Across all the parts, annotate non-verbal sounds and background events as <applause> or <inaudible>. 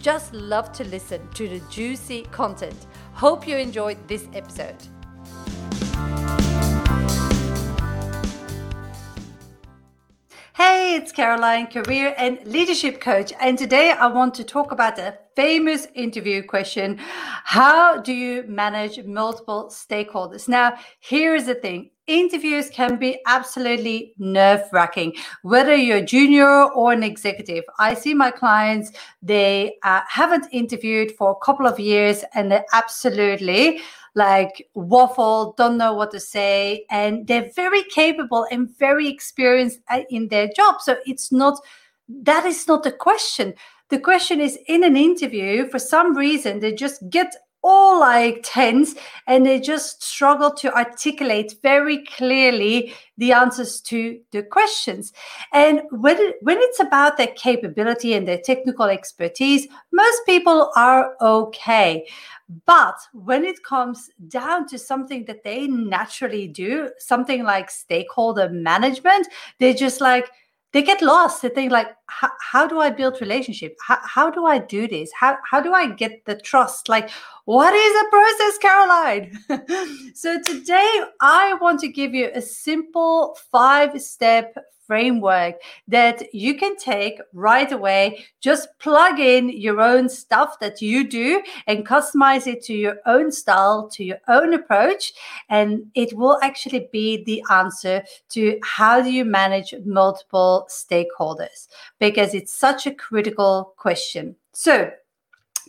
just love to listen to the juicy content. Hope you enjoyed this episode. Hey, it's Caroline, career and leadership coach. And today I want to talk about a famous interview question How do you manage multiple stakeholders? Now, here's the thing interviews can be absolutely nerve wracking, whether you're a junior or an executive. I see my clients, they uh, haven't interviewed for a couple of years and they're absolutely like waffle, don't know what to say. And they're very capable and very experienced uh, in their job. So it's not, that is not the question. The question is in an interview, for some reason, they just get all like tense and they just struggle to articulate very clearly the answers to the questions. And when, it, when it's about their capability and their technical expertise most people are okay. But when it comes down to something that they naturally do something like stakeholder management they're just like they get lost. They think like how do i build relationship? How, how do i do this? How, how do i get the trust? Like what is a process caroline? <laughs> So today i want to give you a simple five step framework that you can take right away. Just plug in your own stuff that you do and customize it to your own style, to your own approach. And it will actually be the answer to how do you manage multiple stakeholders because it's such a critical question. So,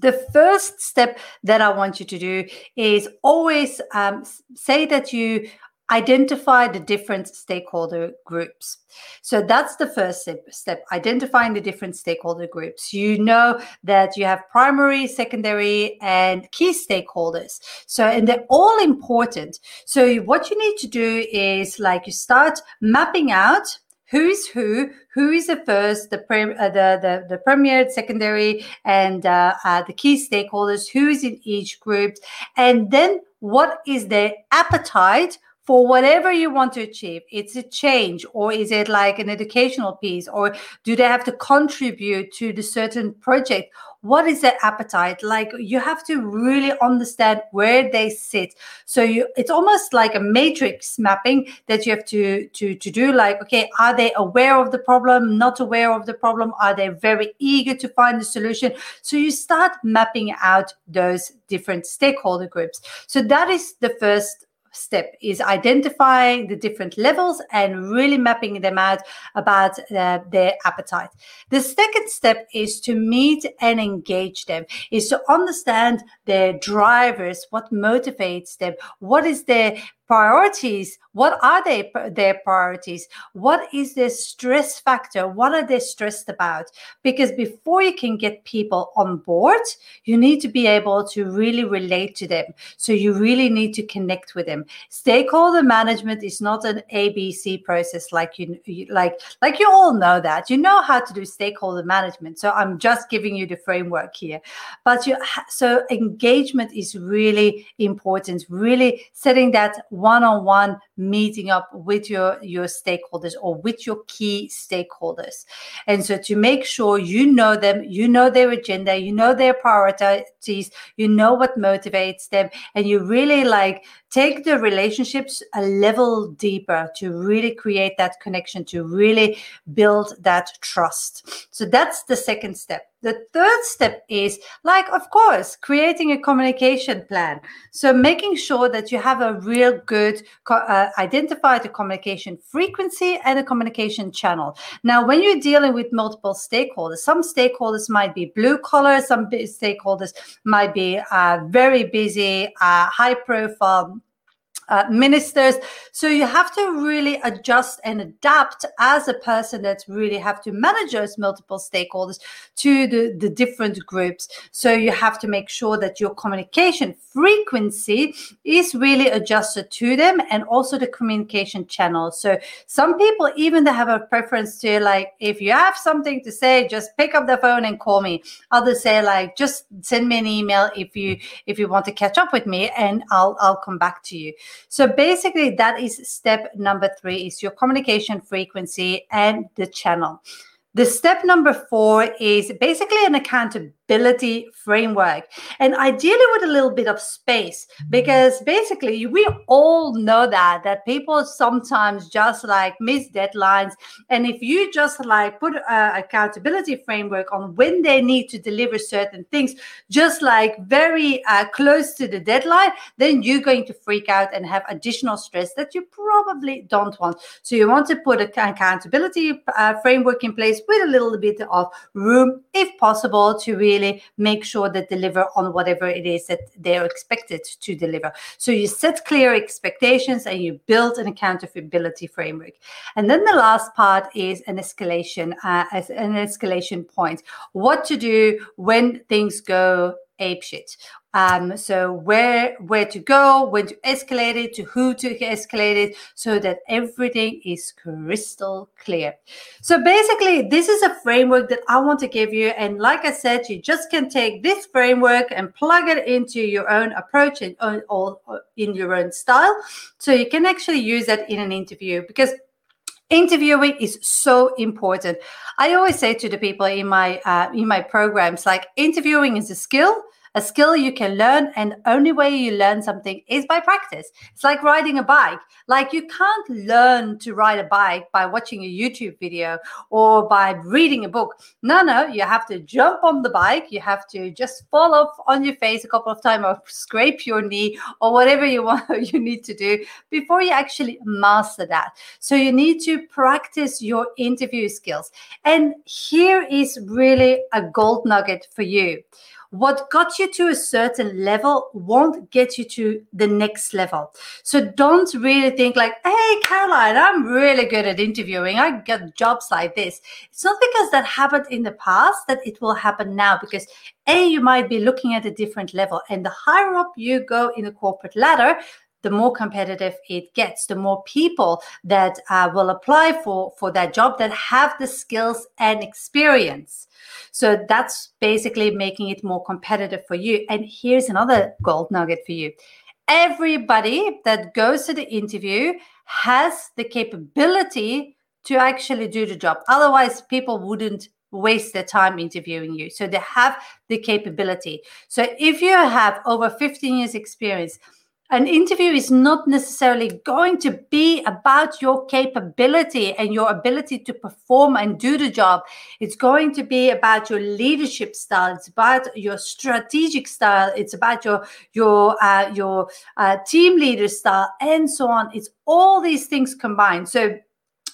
the first step that I want you to do is always um, say that you identify the different stakeholder groups. So that's the first step, step, identifying the different stakeholder groups. You know that you have primary, secondary, and key stakeholders. So, and they're all important. So, what you need to do is like you start mapping out who's who, who is the first, the uh, the, the the premier, secondary, and uh, uh, the key stakeholders, who is in each group, and then what is their appetite for whatever you want to achieve it's a change or is it like an educational piece or do they have to contribute to the certain project? What is their appetite? Like you have to really understand where they sit. So you it's almost like a matrix mapping that you have to to to do like okay are they aware of the problem not aware of the problem? Are they very eager to find the solution? So you start mapping out those different stakeholder groups. So that is the first step is identifying the different levels and really mapping them out about uh, their appetite. The second step is to meet and engage them, is to understand their drivers, what motivates them, what is their priorities? What are they their priorities? What is their stress factor? What are they stressed about? Because before you can get people on board you need to be able to really relate to them. So you really need to connect with them. Stakeholder management is not an abc process like you like like you all know that. You know how to do stakeholder management. So i'm just giving you the framework here. But you so engagement is really important really setting that one-on-one meeting up with your your stakeholders or with your key stakeholders. And so to make sure you know them you know their agenda you know their priorities you know what motivates them and you really like take the relationships a level deeper to really create that connection to really build that trust. So that's the second step the third step is like, of course, creating a communication plan. So making sure that you have a real good uh, the communication frequency and a communication channel. Now, when you're dealing with multiple stakeholders, some stakeholders might be blue collar, some stakeholders might be uh, very busy, uh, high profile uh, ministers. So you have to really adjust and adapt as a person that really have to manage those multiple stakeholders to the, the different groups. So you have to make sure that your communication frequency is really adjusted to them and also the communication channel. So some people even they have a preference to like, if you have something to say, just pick up the phone and call me. Others say like, just send me an email if you, if you want to catch up with me and I'll, I'll come back to you. So basically, that is step number three: is your communication frequency and the channel. The step number four is basically an accountability framework, and ideally with a little bit of space, mm-hmm. because basically we all know that that people sometimes just like miss deadlines, and if you just like put an accountability framework on when they need to deliver certain things, just like very uh, close to the deadline, then you're going to freak out and have additional stress that you probably don't want. So you want to put an accountability uh, framework in place with a little bit of room, if possible, to really make sure that deliver on whatever it is that they're expected to deliver. So you set clear expectations and you build an accountability framework. And then the last part is an escalation, uh, as an escalation point. What to do when things go apeshit. Um, so where where to go, when to escalate it, to who to escalate it, so that everything is crystal clear. So basically, this is a framework that I want to give you. And like I said, you just can take this framework and plug it into your own approach and or in your own style. So you can actually use that in an interview because interviewing is so important. I always say to the people in my uh, in my programs like interviewing is a skill a skill you can learn and only way you learn something is by practice. It's like riding a bike. Like you can't learn to ride a bike by watching a youtube video or by reading a book. No no you have to jump on the bike. You have to just fall off on your face a couple of times or scrape your knee or whatever you <laughs> want you need to do before you actually master that. So you need to practice your interview skills. And here is really a gold nugget for you what got you to a certain level won't get you to the next level. So don't really think like, hey, Caroline, I'm really good at interviewing. I get jobs like this. It's not because that happened in the past that it will happen now because A, you might be looking at a different level. And the higher up you go in the corporate ladder, the more competitive it gets, the more people that uh, will apply for, for that job that have the skills and experience. So that's basically making it more competitive for you. And here's another gold nugget for you. Everybody that goes to the interview has the capability to actually do the job. Otherwise, people wouldn't waste their time interviewing you. So they have the capability. So if you have over 15 years experience, an interview is not necessarily going to be about your capability and your ability to perform and do the job. It's going to be about your leadership style. It's about your strategic style. It's about your your uh, your uh, team leader style, and so on. It's all these things combined. So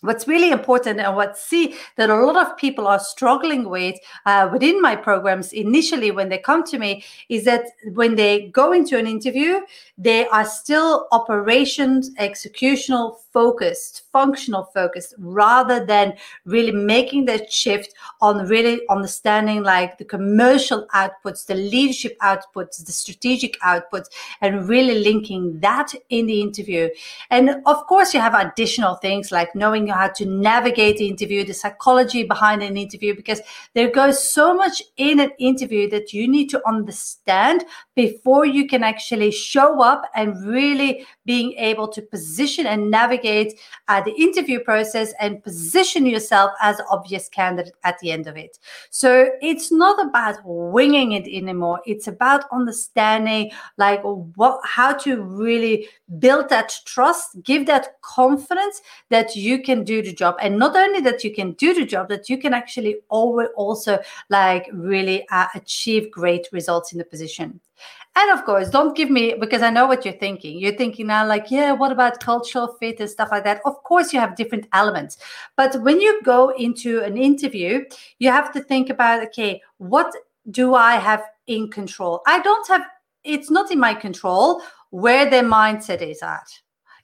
what's really important and what see that a lot of people are struggling with uh, within my programs initially when they come to me is that when they go into an interview they are still operations executional focused, functional focused, rather than really making that shift on really understanding like the commercial outputs, the leadership outputs, the strategic outputs, and really linking that in the interview. And of course, you have additional things like knowing how to navigate the interview, the psychology behind an interview, because there goes so much in an interview that you need to understand before you can actually show up and really being able to position and navigate uh, the interview process and position yourself as obvious candidate at the end of it. So it's not about winging it anymore. It's about understanding like what how to really build that trust, give that confidence that you can do the job, and not only that you can do the job, that you can actually also like really uh, achieve great results in the position. And of course, don't give me because I know what you're thinking. You're thinking now, like, yeah, what about cultural fit and stuff like that? Of course, you have different elements. But when you go into an interview, you have to think about, okay, what do I have in control? I don't have it's not in my control where their mindset is at.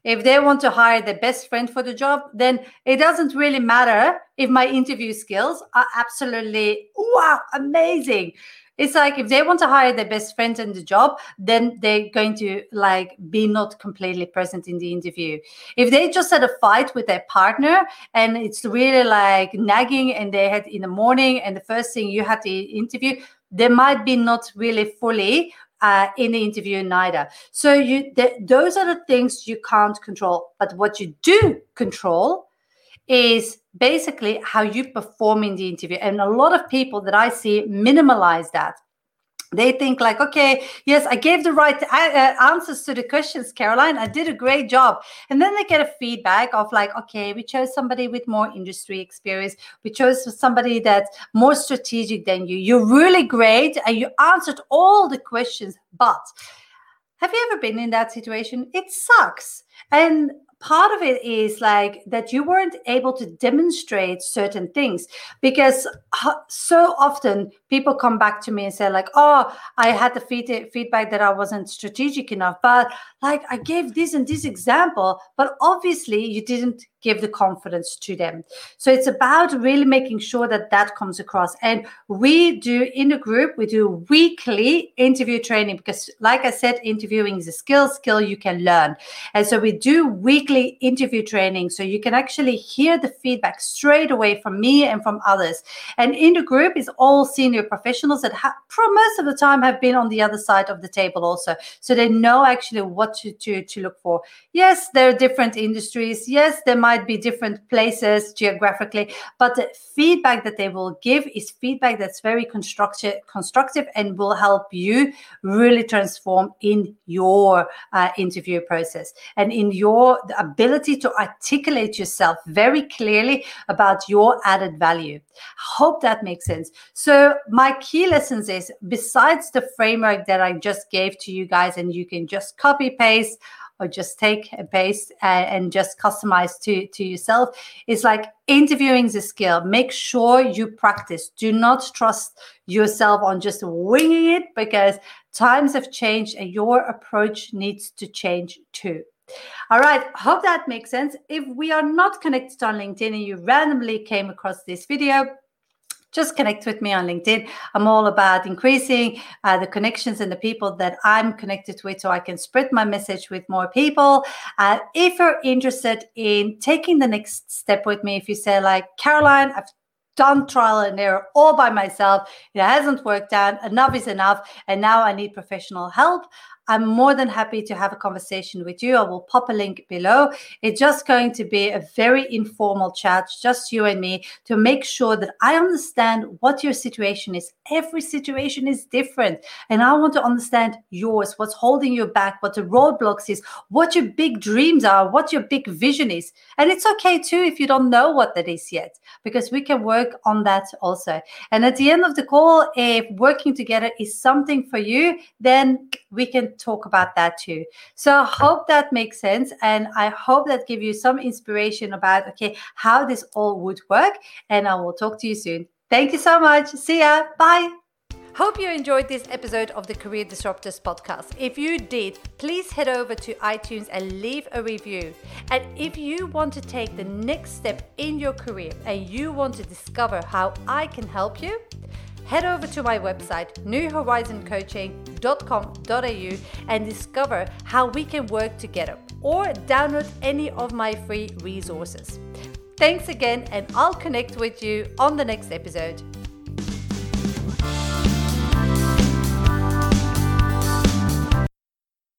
If they want to hire their best friend for the job, then it doesn't really matter if my interview skills are absolutely wow, amazing. It's like if they want to hire their best friend in the job, then they're going to like be not completely present in the interview. If they just had a fight with their partner and it's really like nagging and they had in the morning and the first thing you had the interview, they might be not really fully uh, in the interview neither. So you th- those are the things you can't control. But what you do control is basically how you perform in the interview. And a lot of people that I see minimalize that they think like okay yes i gave the right uh, answers to the questions caroline. I did a great job. And then they get a feedback of like okay we chose somebody with more industry experience. We chose somebody that's more strategic than you. You're really great and you answered all the questions but have you ever been in that situation? It sucks. And part of it is like that you weren't able to demonstrate certain things because uh, so often people come back to me and say like oh i had the feed- feedback that i wasn't strategic enough but like i gave this and this example but obviously you didn't give the confidence to them. So it's about really making sure that that comes across. And we do in the group, we do weekly interview training because, like I said, interviewing is a skill, skill you can learn. And so we do weekly interview training so you can actually hear the feedback straight away from me and from others. And in the group is all senior professionals that for most of the time have been on the other side of the table also. So they know actually what to, to, to look for. Yes, there are different industries. Yes, there might might be different places geographically, but the feedback that they will give is feedback that's very constructive, constructive and will help you really transform in your uh, interview process and in your ability to articulate yourself very clearly about your added value. Hope that makes sense. So my key lessons is besides the framework that I just gave to you guys, and you can just copy paste or just take a paste and just customize to to yourself it's like interviewing is a skill make sure you practice do not trust yourself on just winging it because times have changed and your approach needs to change too all right, hope that makes sense. If we are not connected on LinkedIn and you randomly came across this video, just connect with me on LinkedIn. I'm all about increasing uh, the connections and the people that I'm connected with so I can spread my message with more people. Uh, if you're interested in taking the next step with me, if you say, like, Caroline, I've done trial and error all by myself. It hasn't worked out. Enough is enough. And now I need professional help. I'm more than happy to have a conversation with you. I will pop a link below. It's just going to be a very informal chat, just you and me, to make sure that I understand what your situation is. Every situation is different. And I want to understand yours, what's holding you back, what the roadblocks is, what your big dreams are, what your big vision is. And it's okay too if you don't know what that is yet, because we can work on that also. And at the end of the call, if working together is something for you, then we can talk about that too. So I hope that makes sense. And I hope that give you some inspiration about, okay, how this all would work. And I will talk to you soon. Thank you so much. See ya. Bye. Hope you enjoyed this episode of the Career Disruptors podcast. If you did, please head over to iTunes and leave a review. And if you want to take the next step in your career and you want to discover how I can help you, head over to my website, newhorizoncoaching.com.au, and discover how we can work together or download any of my free resources. Thanks again, and I'll connect with you on the next episode.